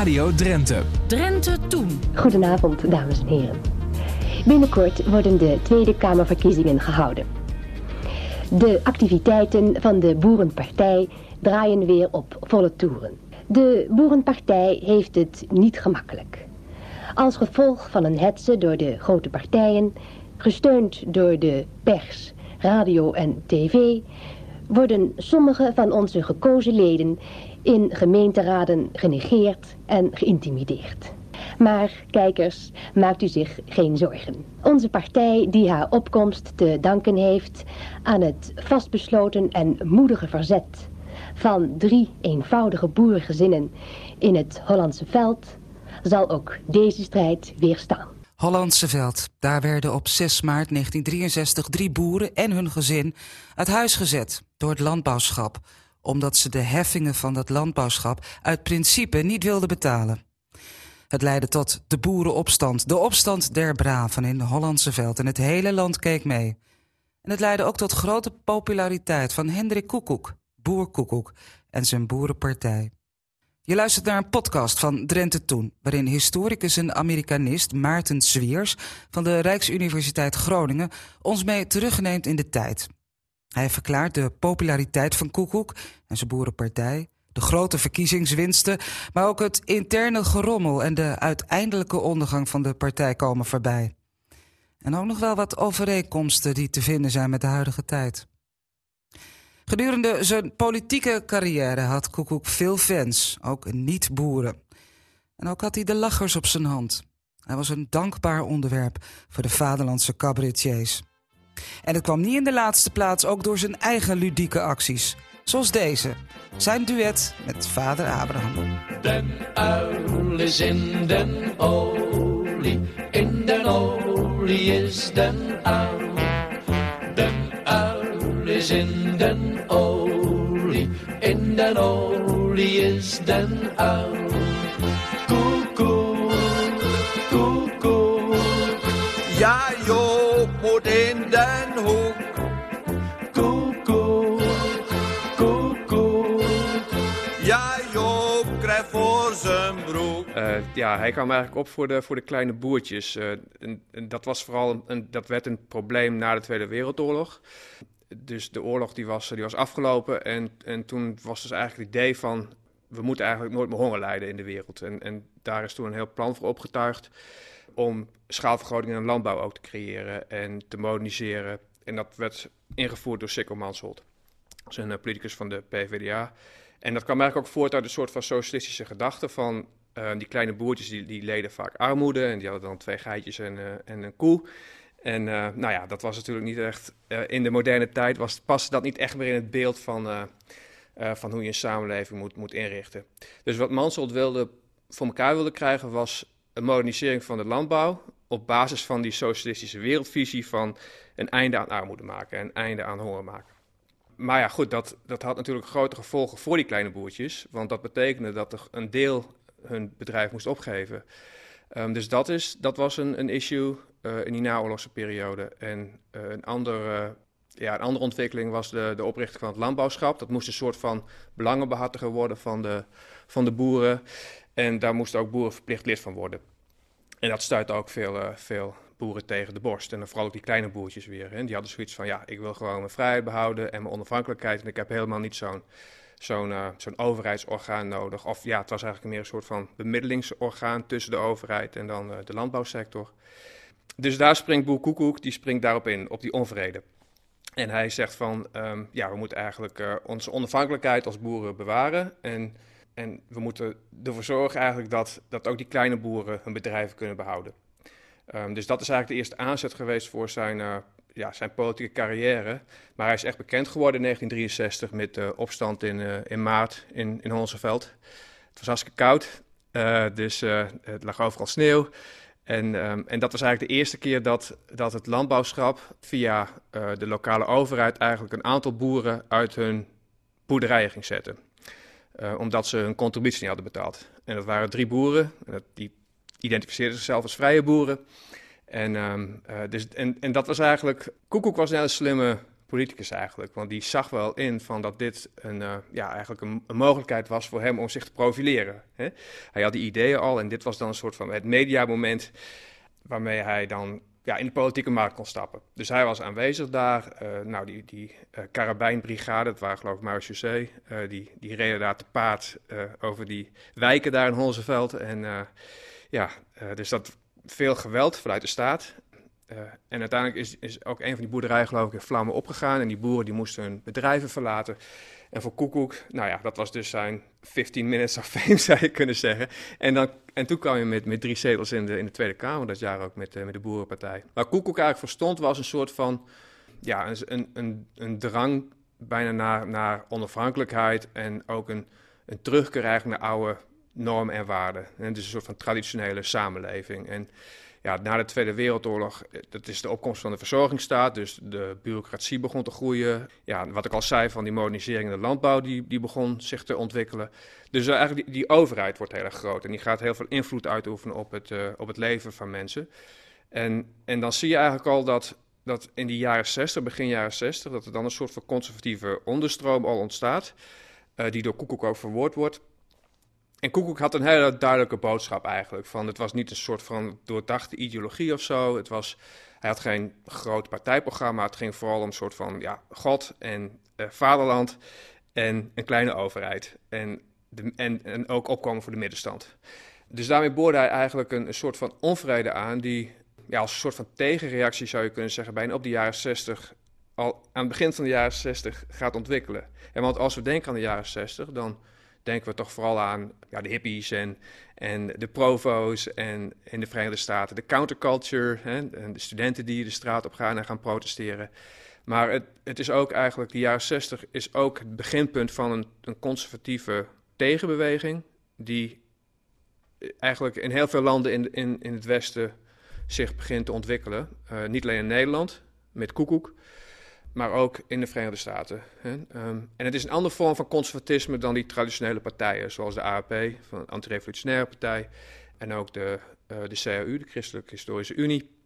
Radio Drenthe. Drenthe Toen. Goedenavond, dames en heren. Binnenkort worden de Tweede Kamerverkiezingen gehouden. De activiteiten van de Boerenpartij draaien weer op volle toeren. De Boerenpartij heeft het niet gemakkelijk. Als gevolg van een hetze door de grote partijen, gesteund door de pers, radio en tv, worden sommige van onze gekozen leden in gemeenteraden genegeerd en geïntimideerd. Maar, kijkers, maakt u zich geen zorgen. Onze partij die haar opkomst te danken heeft aan het vastbesloten en moedige verzet van drie eenvoudige boerengezinnen in het Hollandse veld, zal ook deze strijd weerstaan. Hollandse Veld. Daar werden op 6 maart 1963 drie boeren en hun gezin uit huis gezet door het landbouwschap, omdat ze de heffingen van dat landbouwschap uit principe niet wilden betalen. Het leidde tot de boerenopstand, de opstand der braven in Hollandse Veld en het hele land keek mee. En het leidde ook tot grote populariteit van Hendrik Koekoek, boer Koekoek en zijn boerenpartij. Je luistert naar een podcast van Drenthe Toen, waarin historicus en Amerikanist Maarten Zwiers van de Rijksuniversiteit Groningen ons mee terugneemt in de tijd. Hij verklaart de populariteit van Koekoek en zijn boerenpartij, de grote verkiezingswinsten, maar ook het interne gerommel en de uiteindelijke ondergang van de partij komen voorbij. En ook nog wel wat overeenkomsten die te vinden zijn met de huidige tijd. Gedurende zijn politieke carrière had Koekoek veel fans, ook niet-boeren. En ook had hij de lachers op zijn hand. Hij was een dankbaar onderwerp voor de vaderlandse cabaretiers. En het kwam niet in de laatste plaats ook door zijn eigen ludieke acties. Zoals deze, zijn duet met vader Abraham. Den uil is in den olie, in den olie is den uil. Den uil is in den olie, in den olie is den uil. Eh, ja, hij kwam eigenlijk op voor de, voor de kleine boertjes. Eh, en, en dat, was vooral een- dat werd een probleem na de Tweede Wereldoorlog. Dus de oorlog die was, die was afgelopen en, en toen was dus eigenlijk het idee van... we moeten eigenlijk nooit meer honger lijden in de wereld. En, en daar is toen een heel plan voor opgetuigd om schaalvergroting in de landbouw ook te creëren en te moderniseren. En dat werd ingevoerd door Sikko Mansholt. Dat is een politicus van de PvdA. En dat kwam eigenlijk ook voort uit een soort van socialistische gedachte van... eh, die kleine boertjes die, die leden vaak armoede en die hadden dan twee geitjes en, eh, en een koe. En eh, nou ja, dat was natuurlijk niet echt... in de moderne tijd was, paste dat niet echt meer in het beeld van, van hoe je een samenleving moet, moet inrichten. Dus wat Mansholt wilde, voor elkaar wilde krijgen was een modernisering van de landbouw... op basis van die socialistische wereldvisie van een einde aan armoede maken... en een einde aan honger maken. Maar ja, goed, dat, dat had natuurlijk grote gevolgen voor die kleine boertjes. Want dat betekende dat er een deel hun bedrijf moest opgeven. Ehm, dus dat, is, dat was een, een issue eh, in die naoorlogse periode. En eh, een, andere, ja, een andere ontwikkeling was de, de oprichting van het landbouwschap. Dat moest een soort van belangenbehartiger worden van de, van de boeren. En daar moesten ook boeren verplicht lid van worden. En dat stuitte ook veel, eh, veel boeren tegen de borst. En vooral ook die kleine boertjes weer. Hè. Die hadden zoiets van, ja, ik wil gewoon mijn vrijheid behouden en mijn onafhankelijkheid. En ik heb helemaal niet zo'n zo'n eh, zo'n overheidsorgaan nodig. Of ja, het was eigenlijk meer een soort van bemiddelingsorgaan tussen de overheid en dan eh, de landbouwsector. Dus daar springt Boer Koekoek, die springt daarop in, op die onvrede. En hij zegt van, ehm, ja, we moeten eigenlijk eh, onze onafhankelijkheid als boeren bewaren. En, en we moeten ervoor zorgen eigenlijk dat, dat ook die kleine boeren hun bedrijven kunnen behouden. Ehm, dus dat is eigenlijk de eerste aanzet geweest voor zijn, ja, zijn politieke carrière. Maar hij is echt bekend geworden in 1963 met de opstand in, eh, in maart in, in. Het was hartstikke koud, eh, dus eh, het lag overal sneeuw. En, ehm, en dat was eigenlijk de eerste keer dat, dat het landbouwschap via de lokale overheid eigenlijk een aantal boeren uit hun boerderijen ging zetten. Omdat ze hun contributie niet hadden betaald. En dat waren drie boeren, en dat, die identificeerden zichzelf als vrije boeren. En, ehm, eh, dus, en, en dat was eigenlijk, Koekoek was een hele slimme politicus eigenlijk. Want die zag wel in van dat dit een, uh, ja, eigenlijk een, een, mogelijkheid was voor hem om zich te profileren. Hè? Hij had die ideeën al en dit was dan een soort van het mediamoment waarmee hij dan ja, in de politieke markt kon stappen. Dus hij was aanwezig daar. Uh, nou, die, die Karabijnbrigade, dat waren geloof ik Marechaussee, uh, die, die reden daar te paard over die wijken daar in Holzeveld. En ja, dus dat veel geweld vanuit de staat. en uiteindelijk is, is ook een van die boerderijen geloof ik in vlammen opgegaan. En die boeren die moesten hun bedrijven verlaten. En voor Koekoek, nou ja, dat was dus zijn 15 minutes of fame, zou je kunnen zeggen. En, dan, en toen kwam je met, met drie zetels in de, in de Tweede Kamer, dat jaar ook met, uh, met de Boerenpartij. Waar Koekoek eigenlijk voor stond, was een soort van, ja, een, een, een drang bijna naar, naar onafhankelijkheid en ook een, een terugkeer naar oude normen en waarden. En dus een soort van traditionele samenleving. En ja, na de Tweede Wereldoorlog, eh, dat is de opkomst van de verzorgingsstaat, dus de bureaucratie begon te groeien. Ja, wat ik al zei van die modernisering in de landbouw, die, die begon zich te ontwikkelen. Dus uh, eigenlijk die, die, overheid wordt heel erg groot en die gaat heel veel invloed uitoefenen op het, uh, op het leven van mensen. En, en dan zie je eigenlijk al dat, dat in die jaren 60, begin jaren 60, dat er dan een soort van conservatieve onderstroom al ontstaat, die door Koekoek ook verwoord wordt. En Koekoek had een hele duidelijke boodschap eigenlijk. Van, het was niet een soort van doordachte ideologie of zo. Het was, hij had geen groot partijprogramma. Het ging vooral om een soort van ja, God en uh, vaderland en een kleine overheid. En, de, en, en ook opkomen voor de middenstand. Dus daarmee boorde hij eigenlijk een, een soort van onvrede aan... die ja, als een soort van tegenreactie zou je kunnen zeggen... bijna op de jaren 60 al aan het begin van de jaren 60 gaat ontwikkelen. En want als we denken aan de jaren 60, dan denken we toch vooral aan ja, de hippies en, en de provo's en in de Verenigde Staten de counterculture, hè, en de studenten die de straat op gaan en gaan protesteren. Maar het, het is ook eigenlijk, de jaren 60 is ook het beginpunt van een, een conservatieve tegenbeweging, die eigenlijk in heel veel landen in, in, het Westen zich begint te ontwikkelen. Uh, niet alleen in Nederland, met Koekoek, maar ook in de Verenigde Staten. Um, en het is een andere vorm van conservatisme dan die traditionele partijen, zoals de AAP, van Antirevolutionaire Partij, en ook de, uh, de CAU, de Christelijke Historische Unie.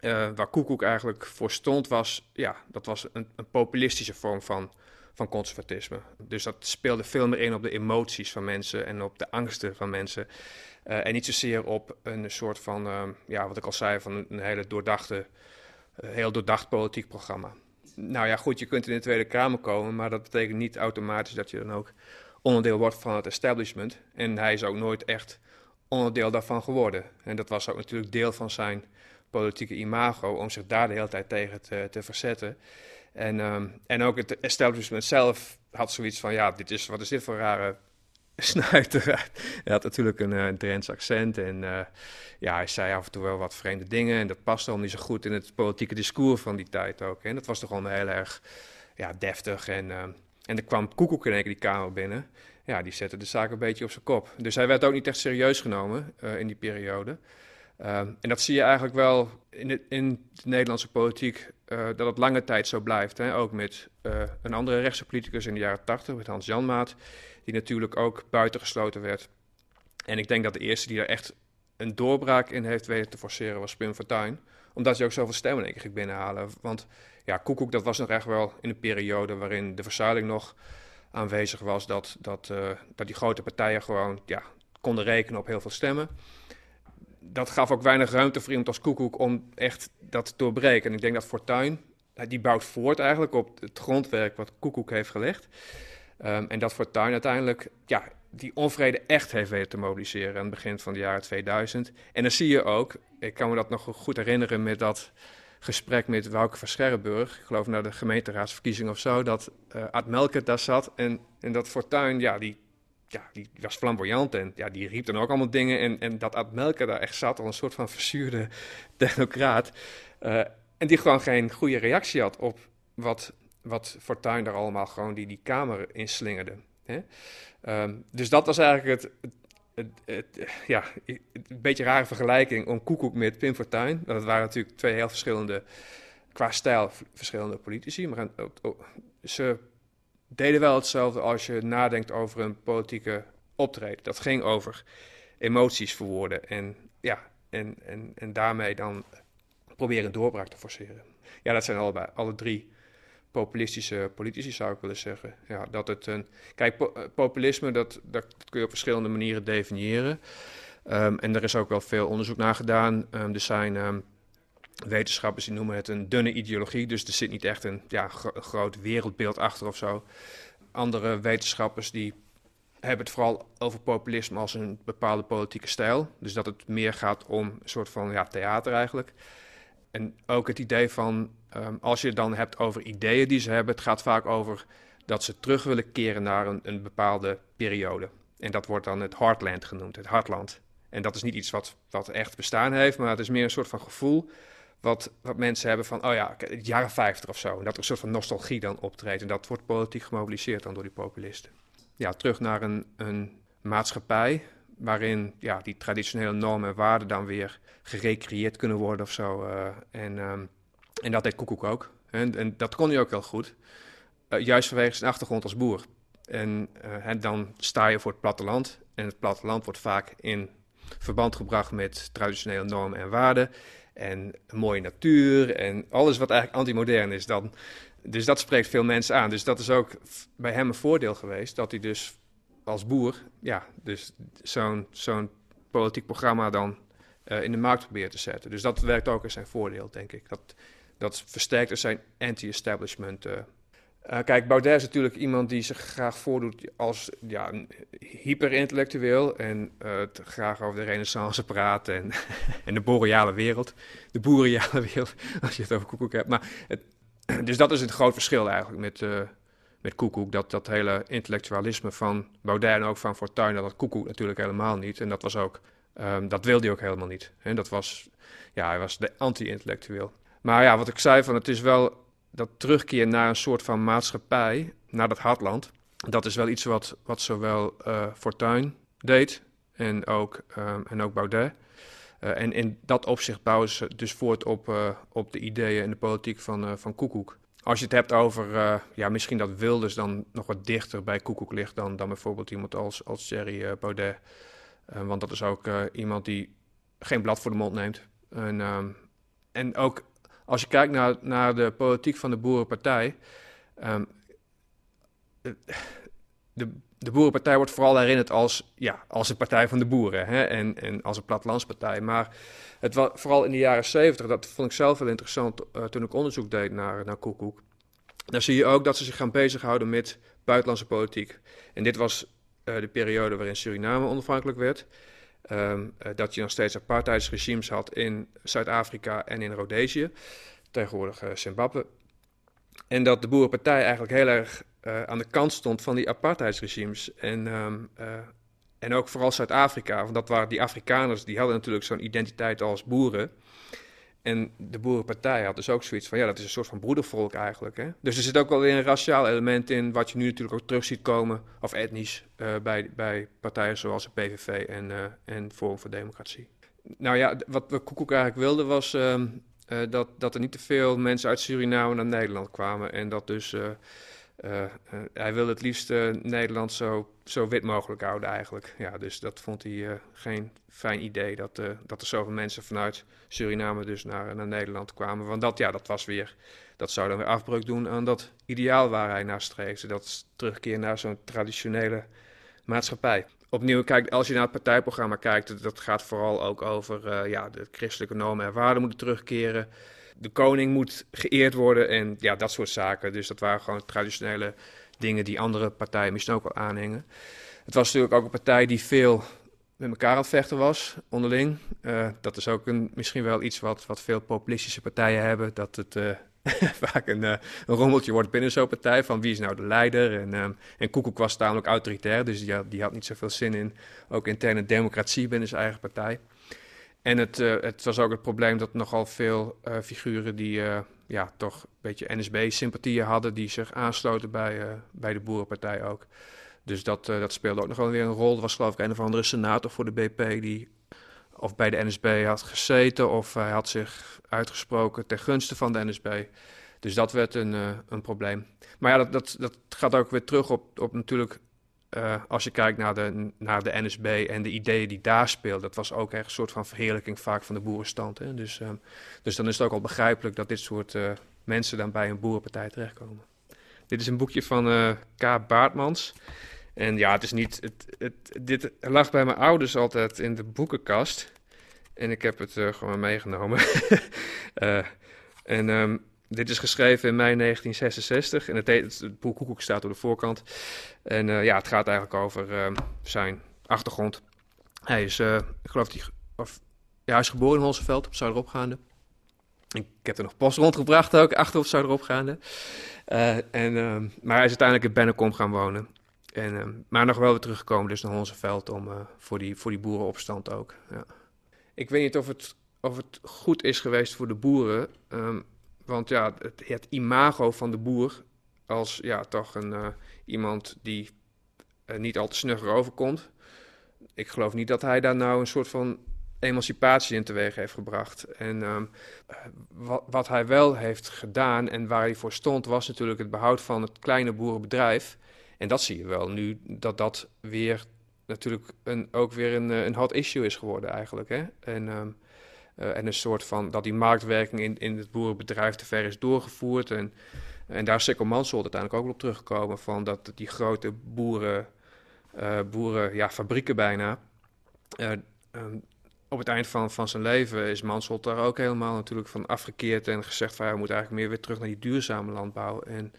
Uh, waar Koekoek eigenlijk voor stond, was, ja, dat was een, een populistische vorm van, van conservatisme. Dus dat speelde veel meer in op de emoties van mensen en op de angsten van mensen. Uh, en niet zozeer op een soort van, uh, ja, wat ik al zei, van een hele doordachte, heel doordacht politiek programma nou ja, goed, je kunt in de Tweede Kamer komen, maar dat betekent niet automatisch dat je dan ook onderdeel wordt van het establishment. En hij is ook nooit echt onderdeel daarvan geworden. En dat was ook natuurlijk deel van zijn politieke imago, om zich daar de hele tijd tegen te, te verzetten. En, um, en ook het establishment zelf had zoiets van, ja, dit is, wat is dit voor rare snuiter. hij had natuurlijk een, een Drents accent en uh, ja, hij zei af en toe wel wat vreemde dingen. En dat paste al niet zo goed in het politieke discours van die tijd ook. En dat was toch gewoon heel erg ja, deftig. En, uh, en er kwam Koekoek in één keer die kamer binnen. Ja, die zette de zaak een beetje op zijn kop. Dus hij werd ook niet echt serieus genomen in die periode. En dat zie je eigenlijk wel in de, in de Nederlandse politiek, dat het lange tijd zo blijft. Hè? Ook met een andere rechtse politicus in de jaren 80, met Hans Janmaat, die natuurlijk ook buitengesloten werd. En ik denk dat de eerste die er echt een doorbraak in heeft weten te forceren was Pim Fortuyn. Omdat hij ook zoveel stemmen ik ging binnenhalen. Want ja, Koekoek, dat was nog echt wel in een periode waarin de verzuiling nog aanwezig was. Dat, dat, uh, dat die grote partijen gewoon ja, konden rekenen op heel veel stemmen dat gaf ook weinig ruimte voor iemand als Koekoek om echt dat te doorbreken. En ik denk dat Fortuyn, die bouwt voort eigenlijk op het grondwerk wat Koekoek heeft gelegd. Um, en dat Fortuyn uiteindelijk ja, die onvrede echt heeft weten te mobiliseren aan het begin van de jaren 2000. En dan zie je ook, ik kan me dat nog goed herinneren met dat gesprek met Wouke van Scherrenburg, ik geloof naar de gemeenteraadsverkiezing of zo, dat uh, Ad Melkert daar zat en, en dat Fortuyn, ja, die ja, die, was flamboyant en ja, die riep dan ook allemaal dingen. En, en dat Ad Melker daar echt zat, al een soort van verzuurde technocraat. Uh, en die gewoon geen goede reactie had op wat, wat Fortuyn daar allemaal gewoon die, die kamer inslingerde. Hè? Um, dus dat was eigenlijk het, het, ja, een beetje rare vergelijking om Koekoek met Pim Fortuyn. Dat waren natuurlijk twee heel verschillende, qua stijl verschillende politici. Maar ze deden wel hetzelfde als je nadenkt over een politieke optreden. Dat ging over emoties verwoorden en, ja, en, en, en daarmee dan proberen doorbraak te forceren. Ja, dat zijn allebei, alle drie populistische politici, zou ik willen zeggen. Ja, dat het een, kijk, populisme, dat, dat, kun je op verschillende manieren definiëren. Ehm, en er is ook wel veel onderzoek naar gedaan. Um, er zijn um, wetenschappers die noemen het een dunne ideologie. Dus er zit niet echt een ja, groot wereldbeeld achter of zo. Andere wetenschappers die hebben het vooral over populisme als een bepaalde politieke stijl. Dus dat het meer gaat om een soort van ja, theater eigenlijk. En ook het idee van, um, als je het dan hebt over ideeën die ze hebben, het gaat vaak over dat ze terug willen keren naar een, een bepaalde periode. En dat wordt dan het Heartland genoemd, het Hartland. En dat is niet iets wat, wat echt bestaan heeft, maar het is meer een soort van gevoel wat, wat mensen hebben van, oh ja, het jaren 50 of zo. En dat er een soort van nostalgie dan optreedt. En dat wordt politiek gemobiliseerd dan door die populisten. Ja, terug naar een, een maatschappij waarin ja, die traditionele normen en waarden dan weer gerecreëerd kunnen worden of zo. Uh, en, um, en dat deed Koekoek ook. En, en dat kon hij ook heel goed. Uh, juist vanwege zijn achtergrond als boer. En, en dan sta je voor het platteland. En het platteland wordt vaak in verband gebracht met traditionele normen en waarden. En mooie natuur en alles wat eigenlijk antimodern is dan. Dus dat spreekt veel mensen aan. Dus dat is ook bij hem een voordeel geweest. Dat hij dus als boer, ja, dus zo'n zo'n politiek programma dan uh, in de markt probeert te zetten. Dus dat werkt ook in zijn voordeel, denk ik. Dat, dat versterkt dus zijn anti-establishment uh, uh, kijk, Baudet is natuurlijk iemand die zich graag voordoet als ja, hyperintellectueel en uh, graag over de renaissance praat en, en de boreale wereld. De boreale wereld, als je het over Koekoek hebt. Maar het, dus dat is het groot verschil eigenlijk met, met Koekoek. Dat, dat hele intellectualisme van Baudet en ook van Fortuyn, dat Koekoek natuurlijk helemaal niet. En dat was ook, um, dat wilde hij ook helemaal niet. En dat was, ja, hij was de anti-intellectueel. Maar ja, wat ik zei, van het is wel dat terugkeer naar een soort van maatschappij, naar dat hartland, dat is wel iets wat, wat zowel uh, Fortuyn deed en ook, um, en ook Baudet. Uh, en in dat opzicht bouwen ze dus voort op, uh, op de ideeën en de politiek van, van Koekoek. Als je het hebt over, ja, misschien dat Wilders dan nog wat dichter bij Koekoek ligt dan, dan bijvoorbeeld iemand als, als Thierry Baudet. want dat is ook iemand die geen blad voor de mond neemt. En, um, en ook als je kijkt naar, naar de politiek van de Boerenpartij. Um, de, de Boerenpartij wordt vooral herinnerd als, ja, als een partij van de boeren hè, en, en als een plattelandspartij. Maar het was vooral in de jaren zeventig, dat vond ik zelf wel interessant uh, toen ik onderzoek deed naar, naar Koekoek. Daar zie je ook dat ze zich gaan bezighouden met buitenlandse politiek. En dit was uh, de periode waarin Suriname onafhankelijk werd. Um, uh, dat je nog steeds apartheidsregimes had in Zuid-Afrika en in Rhodesië, tegenwoordig uh, Zimbabwe. En dat de Boerenpartij eigenlijk heel erg uh, aan de kant stond van die apartheidsregimes. En, um, en ook vooral Zuid-Afrika, want dat waren die Afrikaners, die hadden natuurlijk zo'n identiteit als boeren. En de Boerenpartij had dus ook zoiets van, ja, dat is een soort van broedervolk eigenlijk. Hè? Dus er zit ook wel weer een raciaal element in, wat je nu natuurlijk ook terug ziet komen, of etnisch, uh, bij, bij partijen zoals de PVV en, uh, en Forum voor Democratie. Nou ja, wat Koekoek eigenlijk wilden was uh, dat, dat er niet te veel mensen uit Suriname naar Nederland kwamen. En dat dus, hij wilde het liefst Nederland zo, zo wit mogelijk houden eigenlijk. Ja, dus dat vond hij geen fijn idee, dat, dat er zoveel mensen vanuit Suriname dus naar, naar Nederland kwamen. Want dat, ja, dat was weer, dat zou dan weer afbreuk doen aan dat ideaal waar hij naar streefde. Dat terugkeer naar zo'n traditionele maatschappij. Opnieuw, kijk, als je naar het partijprogramma kijkt, dat gaat vooral ook over ja, de christelijke normen en waarden moeten terugkeren. De koning moet geëerd worden en ja, dat soort zaken. Dus dat waren gewoon traditionele dingen die andere partijen misschien ook wel aanhingen. Het was natuurlijk ook een partij die veel met elkaar aan het vechten was, onderling. Uh, dat is ook een, misschien wel iets wat, wat veel populistische partijen hebben. Dat het uh, vaak een, uh, een, rommeltje wordt binnen zo'n partij. Van wie is nou de leider? En, en Koekoek was tamelijk autoritair. Dus die had niet zoveel zin in ook interne democratie binnen zijn eigen partij. En het, het was ook het probleem dat nogal veel figuren die ja, toch een beetje NSB-sympathieën hadden. Die zich aansloten bij, bij de Boerenpartij ook. Dus dat, dat speelde ook nog wel weer een rol. Er was geloof ik een of andere senator voor de BP die of bij de NSB had gezeten of hij had zich uitgesproken ten gunste van de NSB. Dus dat werd een, een probleem. Maar ja, dat, dat, dat gaat ook weer terug op, op natuurlijk, uh, als je kijkt naar de, naar de NSB en de ideeën die daar speelden. Dat was ook echt een soort van verheerlijking vaak van de boerenstand. Hè? Dus, uh, dus dan is het ook al begrijpelijk dat dit soort mensen dan bij een boerenpartij terechtkomen. Dit is een boekje van uh, K. Baartmans. En ja, het is niet. Het, het, dit lag bij mijn ouders altijd in de boekenkast. En ik heb het gewoon meegenomen. en um, dit is geschreven in mei 1966. En het, het, boek Koekoek staat op de voorkant. En uh, ja, het gaat eigenlijk over uh, zijn achtergrond. Hij is, uh, ik geloof, die, of, ja, hij is geboren in Holseveld op Zuideropgaande. Ik heb er nog post rondgebracht ook, achter op Zuideropgaande. en, maar hij is uiteindelijk in Bennekom gaan wonen. En, maar nog wel weer teruggekomen dus naar Holseveld om, voor, die, voor die boerenopstand ook. Ja. Ik weet niet of het, of het goed is geweest voor de boeren... want ja, het, het, imago van de boer als ja, toch een, uh, iemand die uh, niet al te snugger overkomt. Ik geloof niet dat hij daar nou een soort van emancipatie in teweeg heeft gebracht. En um, wat, wat, hij wel heeft gedaan en waar hij voor stond, was natuurlijk het behoud van het kleine boerenbedrijf. En dat zie je wel nu, dat dat weer natuurlijk een, ook weer een, een hot issue is geworden eigenlijk. Hè? En um, uh, en een soort van dat die marktwerking in, in het boerenbedrijf te ver is doorgevoerd. En, en daar is Sikkel uiteindelijk ook op teruggekomen van dat die grote boeren, uh, boeren ja, fabrieken bijna. Uh, um, op het eind van, van zijn leven is Mansell daar ook helemaal natuurlijk van afgekeerd en gezegd van we moeten eigenlijk meer weer terug naar die duurzame landbouw. En,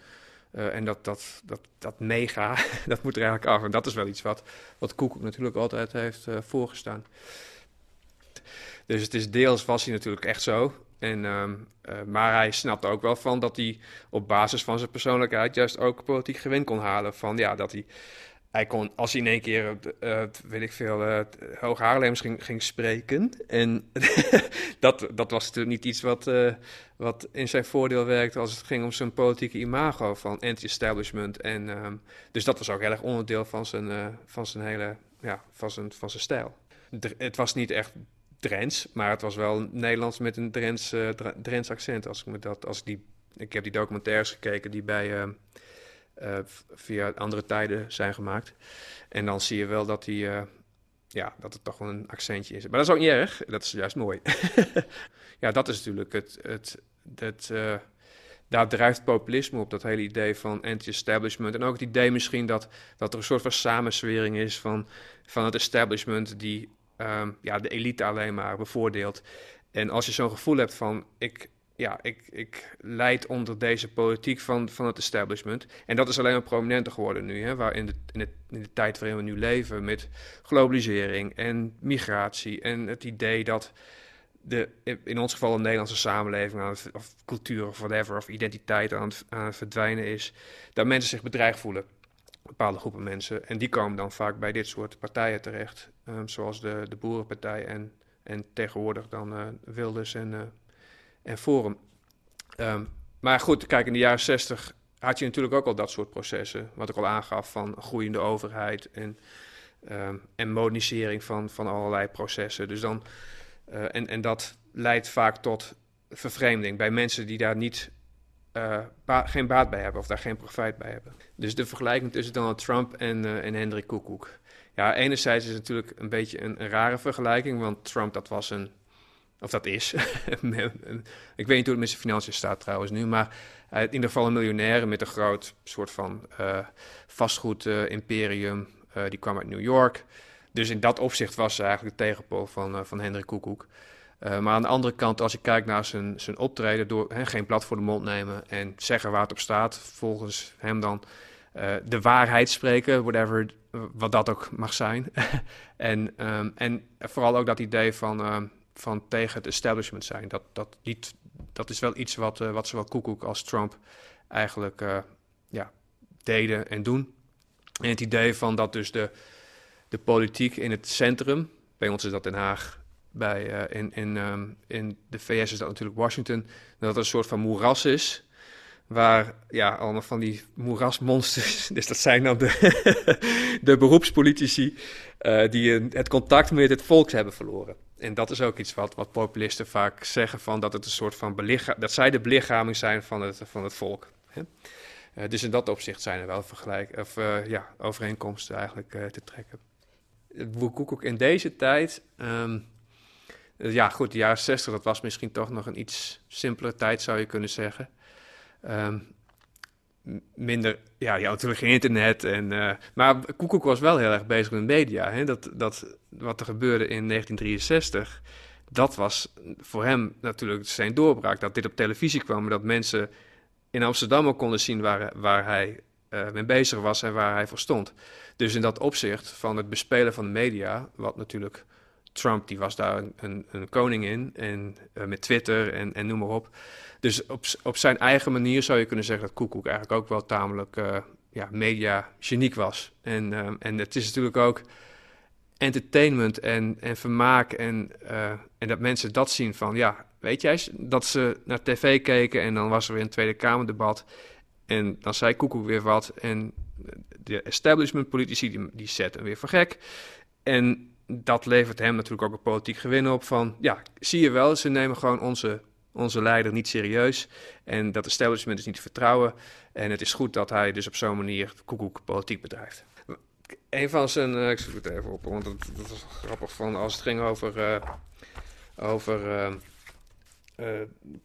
en dat, dat, dat, dat mega, dat moet er eigenlijk af. En dat is wel iets wat, wat Koek natuurlijk altijd heeft voorgestaan. Dus het is deels was hij natuurlijk echt zo. En, um, uh, maar hij snapte ook wel van dat hij op basis van zijn persoonlijkheid juist ook politiek gewin kon halen. Van ja, dat hij, hij kon, als hij in één keer, uh, weet ik veel, hoge Haarlems ging, ging spreken. En dat, dat was natuurlijk niet iets wat, wat in zijn voordeel werkte als het ging om zijn politieke imago van anti-establishment. En um, dus dat was ook heel erg onderdeel van zijn, van zijn hele, ja, van zijn, van zijn stijl. Het was niet echt Drents, maar het was wel Nederlands met een Drents, uh, Drents accent. Als ik, me dat, als ik, die, ik heb die documentaires gekeken die bij, uh, uh, via andere tijden zijn gemaakt. En dan zie je wel dat, die, ja, dat het toch wel een accentje is. Maar dat is ook niet erg, dat is juist mooi. ja, dat is natuurlijk het... het, het daar drijft populisme op, dat hele idee van anti-establishment. En ook het idee misschien dat, dat er een soort van samenswering is van, van het establishment die um, ja, de elite alleen maar bevoordeelt. En als je zo'n gevoel hebt van ik, ja, ik, ik leid onder deze politiek van, van het establishment. En dat is alleen maar prominenter geworden nu, hè, waar in, de, in, de, tijd waarin we nu leven met globalisering en migratie en het idee dat de, in ons geval een Nederlandse samenleving of cultuur of whatever, of identiteit aan aan het verdwijnen is, dat mensen zich bedreigd voelen bepaalde groepen mensen. En die komen dan vaak bij dit soort partijen terecht, um, zoals de, de Boerenpartij en, en tegenwoordig dan uh, Wilders en, uh, en Forum. Um, maar goed, kijk, in de jaren zestig had je natuurlijk ook al dat soort processen, wat ik al aangaf, van groeiende overheid en, um, en modernisering van, van allerlei processen. Dus dan, uh, en, en dat leidt vaak tot vervreemding bij mensen die daar niet geen baat bij hebben of daar geen profijt bij hebben. Dus de vergelijking tussen Donald Trump en, uh, en Hendrik Koekoek. Ja, enerzijds is het natuurlijk een beetje een, rare vergelijking, want Trump dat was een, of dat is, ik weet niet hoe het met zijn financiën staat trouwens nu, maar in ieder geval een miljonair met een groot soort van vastgoed-imperium, die kwam uit New York. Dus in dat opzicht was ze eigenlijk de tegenpool van, van Hendrik Koekoek. Maar aan de andere kant, als je kijkt naar zijn, zijn optreden, door he, geen blad voor de mond nemen en zeggen waar het op staat, volgens hem dan de waarheid spreken, whatever, wat dat ook mag zijn. en, um, en vooral ook dat idee van, uh, van tegen het establishment zijn. Dat, dat, niet, dat is wel iets wat, uh, wat zowel Koekoek als Trump eigenlijk ja, deden en doen. En het idee van dat dus de, de politiek in het centrum, bij ons is dat Den Haag, bij, uh, in, in, um, in de VS is dat natuurlijk Washington, dat het een soort van moeras is. Waar ja, allemaal van die moerasmonsters, dus dat zijn dan de, de beroepspolitici, uh, die een, het contact met het volk hebben verloren. En dat is ook iets wat, wat populisten vaak zeggen: van dat het een soort van dat zij de belichaming zijn van het, van het volk. Hè? Uh, dus in dat opzicht zijn er wel vergelijk, of, ja, overeenkomsten eigenlijk te trekken. Koekoek in deze tijd. Um, ja, goed, de jaren 60, dat was misschien toch nog een iets simpele tijd, zou je kunnen zeggen. Ehm, minder, ja, had natuurlijk geen internet. En, uh, maar Koekoek was wel heel erg bezig met media. Hè? Dat, dat, wat er gebeurde in 1963, dat was voor hem natuurlijk zijn doorbraak. Dat dit op televisie kwam dat mensen in Amsterdam ook konden zien waar, waar hij uh, mee bezig was en waar hij voor stond. Dus in dat opzicht van het bespelen van de media, wat natuurlijk Trump, die was daar een, een, koning in, en uh, met Twitter en, en noem maar op. Dus op, op zijn eigen manier zou je kunnen zeggen dat Koekoek eigenlijk ook wel tamelijk uh, ja, media-geniek was. En, uh, en het is natuurlijk ook entertainment en, en vermaak en, uh, en dat mensen dat zien van, ja, weet jij, dat ze naar tv keken en dan was er weer een Tweede Kamerdebat en dan zei Koekoek weer wat en de establishment politici die, die zetten weer voor gek. En dat levert hem natuurlijk ook een politiek gewin op van, ja, zie je wel, ze nemen gewoon onze onze leider niet serieus. En dat establishment is niet te vertrouwen. En het is goed dat hij dus op zo'n manier koekoek politiek bedrijft. Een van zijn, uh, ik zoek het even op, want dat, was grappig van als het ging over, uh, over uh,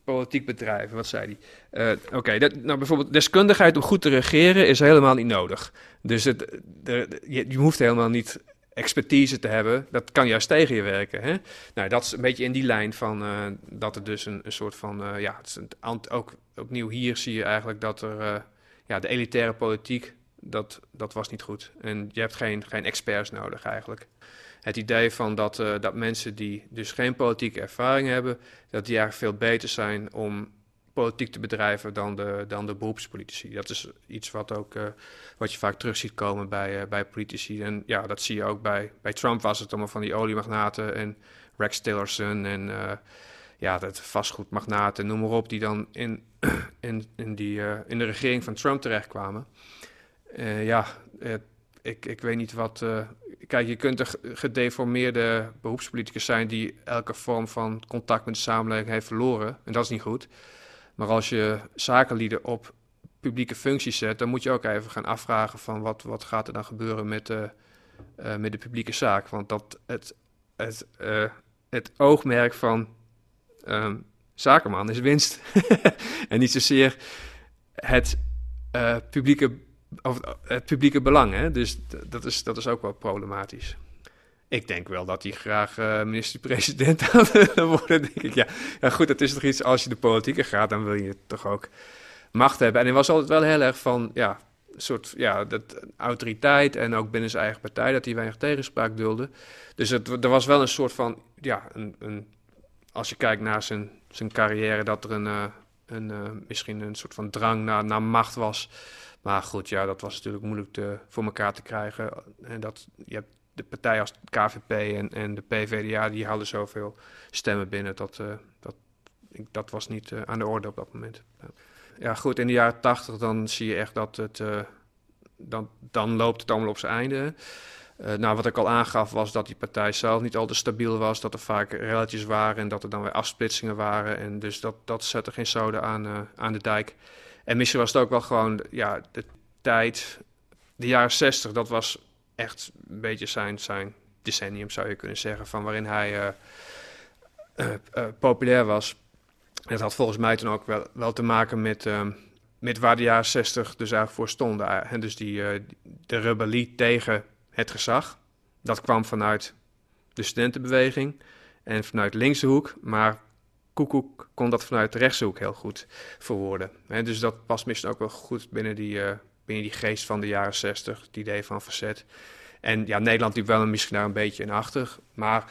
politiek bedrijven. Wat zei hij? Oké, nou bijvoorbeeld deskundigheid om goed te regeren is helemaal niet nodig. Dus het, de, je hoeft helemaal niet expertise te hebben, dat kan juist tegen je werken. Hè? Nou, dat is een beetje in die lijn van uh, dat er dus een, soort van, uh, ja, het ook opnieuw hier zie je eigenlijk dat er, uh, ja, de elitaire politiek, dat, dat was niet goed. En je hebt geen, geen experts nodig eigenlijk. Het idee van dat, dat mensen die dus geen politieke ervaring hebben, dat die eigenlijk veel beter zijn om politiek te bedrijven dan de, dan de beroepspolitici. Dat is iets wat, ook, uh, wat je vaak terug ziet komen bij, uh, bij politici. En ja, dat zie je ook bij, bij Trump was het allemaal van die oliemagnaten en Rex Tillerson en uh, ja, dat vastgoedmagnaten, noem maar op, die dan in, in, in, die, in de regering van Trump terechtkwamen. ja, ik, ik weet niet wat. kijk, je kunt een gedeformeerde beroepspoliticus zijn die elke vorm van contact met de samenleving heeft verloren. En dat is niet goed. Maar als je zakenlieden op publieke functies zet, dan moet je ook even gaan afvragen van wat, wat gaat er dan gebeuren met, uh, met de publieke zaak. Want dat het, het, uh, het oogmerk van um, zakenman is winst. en niet zozeer het, publieke, of, het publieke belang. Hè? Dus dat is, dat is ook wel problematisch. Ik denk wel dat hij graag uh, minister-president had worden, denk ik. Ja. ja, goed, het is toch iets, als je de politieke gaat, dan wil je toch ook macht hebben. En hij was altijd wel heel erg van, ja, soort, ja, dat, autoriteit en ook binnen zijn eigen partij, dat hij weinig tegenspraak dulde. Dus het, er was wel een soort van, ja, een, een, als je kijkt naar zijn, zijn carrière, dat er een, uh, een, uh, misschien een soort van drang naar, naar macht was. Maar goed, ja, dat was natuurlijk moeilijk te, voor elkaar te krijgen. En dat, je hebt de partij als KVP en, en de PVDA, die hadden zoveel stemmen binnen. Dat, uh, dat, ik, dat was niet uh, aan de orde op dat moment. Ja, goed, in de jaren tachtig dan zie je echt dat het... Uh, dan, dan loopt het allemaal op zijn einde. nou, wat ik al aangaf was dat die partij zelf niet al te stabiel was. Dat er vaak relletjes waren en dat er dan weer afsplitsingen waren. En dus dat, dat zette geen zoden aan, aan de dijk. En misschien was het ook wel gewoon ja, de tijd... De jaren zestig, dat was echt een beetje zijn, zijn decennium, zou je kunnen zeggen, van waarin hij uh, uh, uh, populair was. Het had volgens mij toen ook wel, wel te maken met, ehm, met waar de jaren 60 dus eigenlijk voor stonden. En dus die, de rebellie tegen het gezag, dat kwam vanuit de studentenbeweging en vanuit linkse hoek, maar Koekoek kon dat vanuit de rechtse hoek heel goed verwoorden. En dus dat past misschien ook wel goed binnen die binnen die geest van de jaren 60, het idee van verzet. En ja, Nederland liep wel misschien daar een beetje in achter. Maar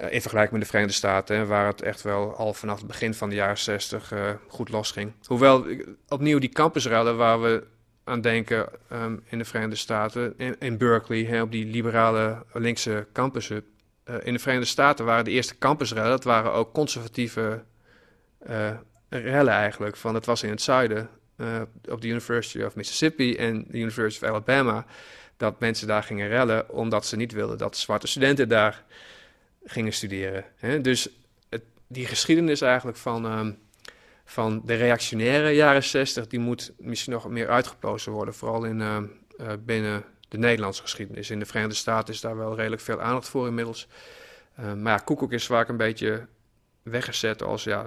uh, in vergelijking met de Verenigde Staten, waar het echt wel al vanaf het begin van de jaren 60 uh, goed losging. Hoewel opnieuw die campusruilen waar we aan denken um, in de Verenigde Staten, in, Berkeley, hè, op die liberale linkse campussen. Uh, in de Verenigde Staten waren de eerste campusruilen, dat waren ook conservatieve rellen eigenlijk. Van, het was in het zuiden op de University of Mississippi en de University of Alabama, dat mensen daar gingen rellen omdat ze niet wilden dat zwarte studenten daar gingen studeren. Hè? Dus het, die geschiedenis eigenlijk van, um, van de reactionaire jaren 60, die moet misschien nog meer uitgeplozen worden, vooral in, uh, uh, binnen de Nederlandse geschiedenis. In de Verenigde Staten is daar wel redelijk veel aandacht voor inmiddels. maar ja, Koekoek is vaak een beetje weggezet als ja,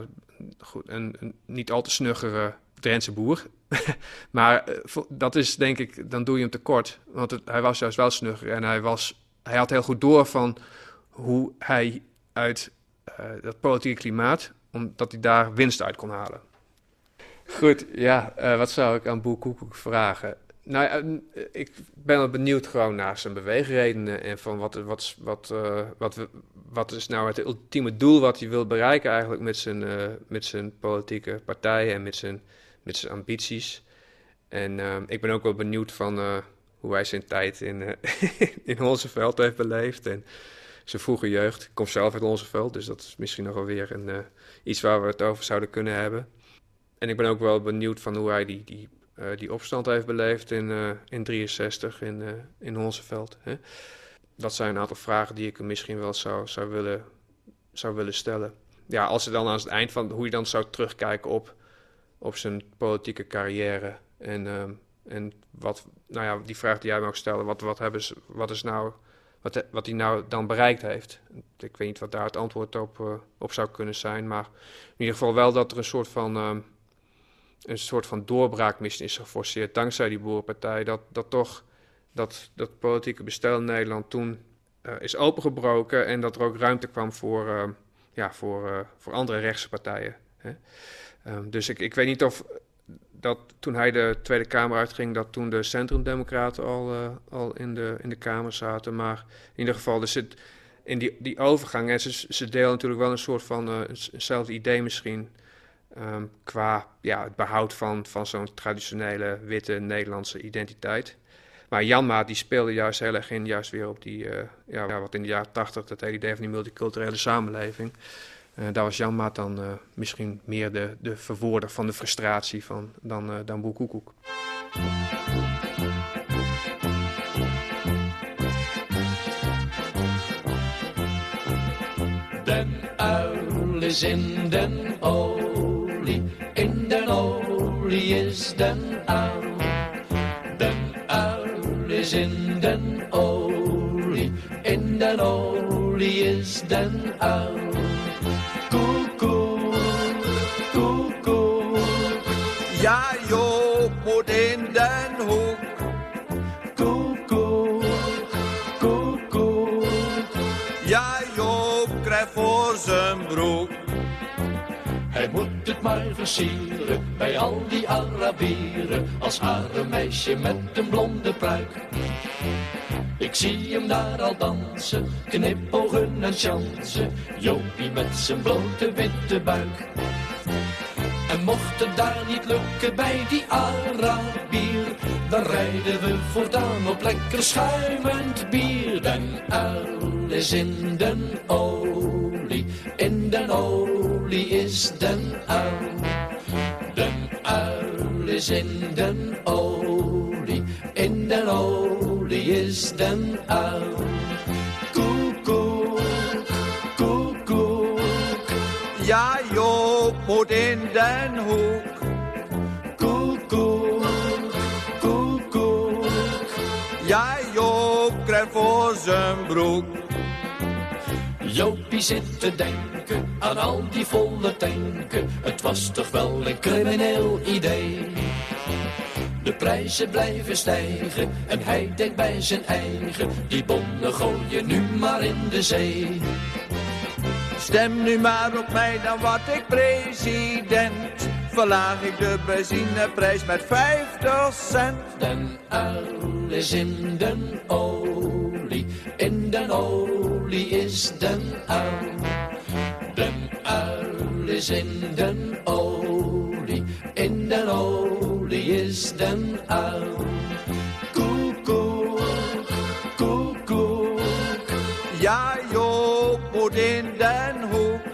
goed, een, een niet al te snuggere Drentse boer. maar dat is denk ik, dan doe je hem tekort. Want het, hij was juist wel snugger en hij, was, hij had heel goed door van hoe hij uit dat politieke klimaat, omdat hij daar winst uit kon halen. Goed, ja, wat zou ik aan Boer Koekoek vragen? Nou ik ben wel benieuwd gewoon naar zijn beweegredenen en van wat, wat, wat, uh, wat, wat is nou het ultieme doel wat hij wil bereiken eigenlijk met zijn, uh, met zijn politieke partij en met zijn, met zijn ambities. En uh, ik ben ook wel benieuwd van hoe hij zijn tijd in, in Honsenveld heeft beleefd en zijn vroege jeugd. Ik kom zelf uit Honsenveld, dus dat is misschien nog wel weer een, iets waar we het over zouden kunnen hebben. En ik ben ook wel benieuwd van hoe hij die, die uh, die opstand heeft beleefd in, uh, in 63 in, uh, in Honseveld. Hè? Dat zijn een aantal vragen die ik misschien wel zou, zou, willen, zou willen stellen. Ja, als je dan aan het eind van hoe je dan zou terugkijken op, op zijn politieke carrière. En, uh, en wat, nou ja, die vraag die jij mag stellen, wat, wat, hebben ze, wat is nou, wat, wat hij nou dan bereikt heeft. Ik weet niet wat daar het antwoord op, op zou kunnen zijn, maar in ieder geval wel dat er een soort van een soort van doorbraakmissie is geforceerd dankzij die boerenpartij. Dat, dat toch dat, dat politieke bestel in Nederland toen uh, is opengebroken en dat er ook ruimte kwam voor, uh, ja, voor, uh, voor andere rechtse partijen. Hè. Um, dus ik, ik weet niet of dat toen hij de Tweede Kamer uitging, dat toen de Centrumdemocraten al, al in, de, in de Kamer zaten. Maar in ieder geval, zit in die, die overgang, en ze, ze delen natuurlijk wel een soort van eenzelfde idee misschien. Um, qua ja, het behoud van, van zo'n traditionele witte Nederlandse identiteit. Maar Janmaat die speelde juist heel erg in, juist weer op die, uh, ja, wat in de jaren tachtig, dat hele idee van die multiculturele samenleving. Uh, daar was Janmaat dan uh, misschien meer de, de verwoorder van de frustratie van, dan, uh, dan Boer Koekoek. Den uil is in den olie, in den olie is den uil. Den uil is in den olie, in den olie is den uil. Bij al die Arabieren. Als harenmeisje met een blonde pruik. Ik zie hem daar al dansen, knipogen en chansen, Jopie met zijn blote witte buik. En mocht het daar niet lukken bij die Arabier, dan rijden we voortaan op lekker schuimend bier. Den uil is in den olie, in den olie is den uil. Den uil is in den olie, in den olie is den uil. Koekoek, koekoek. Ja, Joop moet in den hoek. Koekoek, koekoek. Ja, Joop krijgt voor zijn broek. Jopie zit te denken aan al die volle tanken. Het was toch wel een crimineel idee. De prijzen blijven stijgen en hij denkt bij zijn eigen. Die bonnen gooien nu maar in de zee. Stem nu maar op mij, dan word ik president. Verlaag ik de benzineprijs met 50 cent. Den uil is in den olie, in den olie is den uil. Den uil is in den olie, in den olie is den uil. Koekoek, koekoek, Ja, Joop moet in den hoek.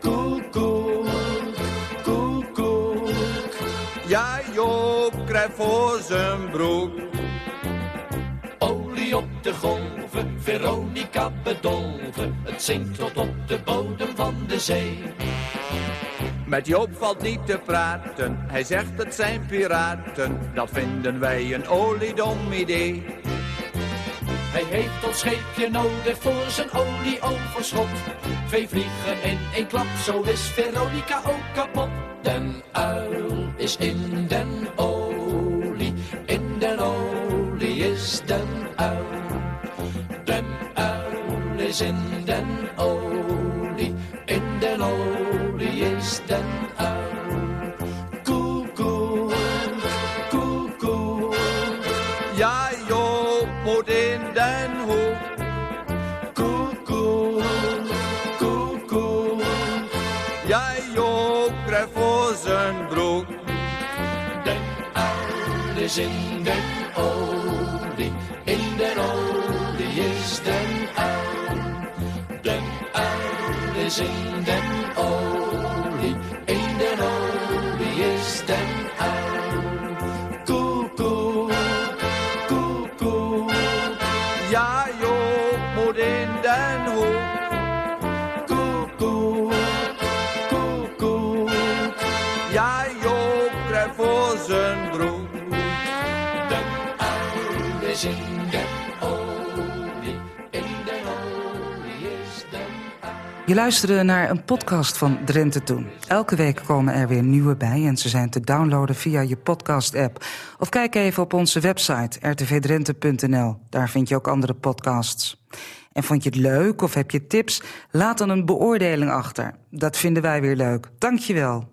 koekoek, koekoek. Ja, Joop krijgt voor zijn broek. Olie op de golven, Veronica bedolven. Het zinkt tot op de bodem van de zee. Met Joop valt niet te praten, hij zegt het zijn piraten. Dat vinden wij een oliedom idee. Hij heeft ons scheepje nodig voor zijn olieoverschot. Twee vliegen in één klap, zo is Veronica ook kapot. Den uil is in den olie, in den olie is den uil. Den uil is in den olie, in den olie is den uil. Koe, koe, koe, koe. Ja, Joop moet in den hoek. Koe, koe, koe, koe. Ja, Joop krijgt voor zijn broek. Den uil is in den olie, in den olie is den uil. Den uil is in den Je luisterde naar een podcast van Drenthe Toen. Elke week komen er weer nieuwe bij en ze zijn te downloaden via je podcast-app. Of kijk even op onze website rtvdrenthe.nl. Daar vind je ook andere podcasts. En vond je het leuk of heb je tips? Laat dan een beoordeling achter. Dat vinden wij weer leuk. Dank je wel.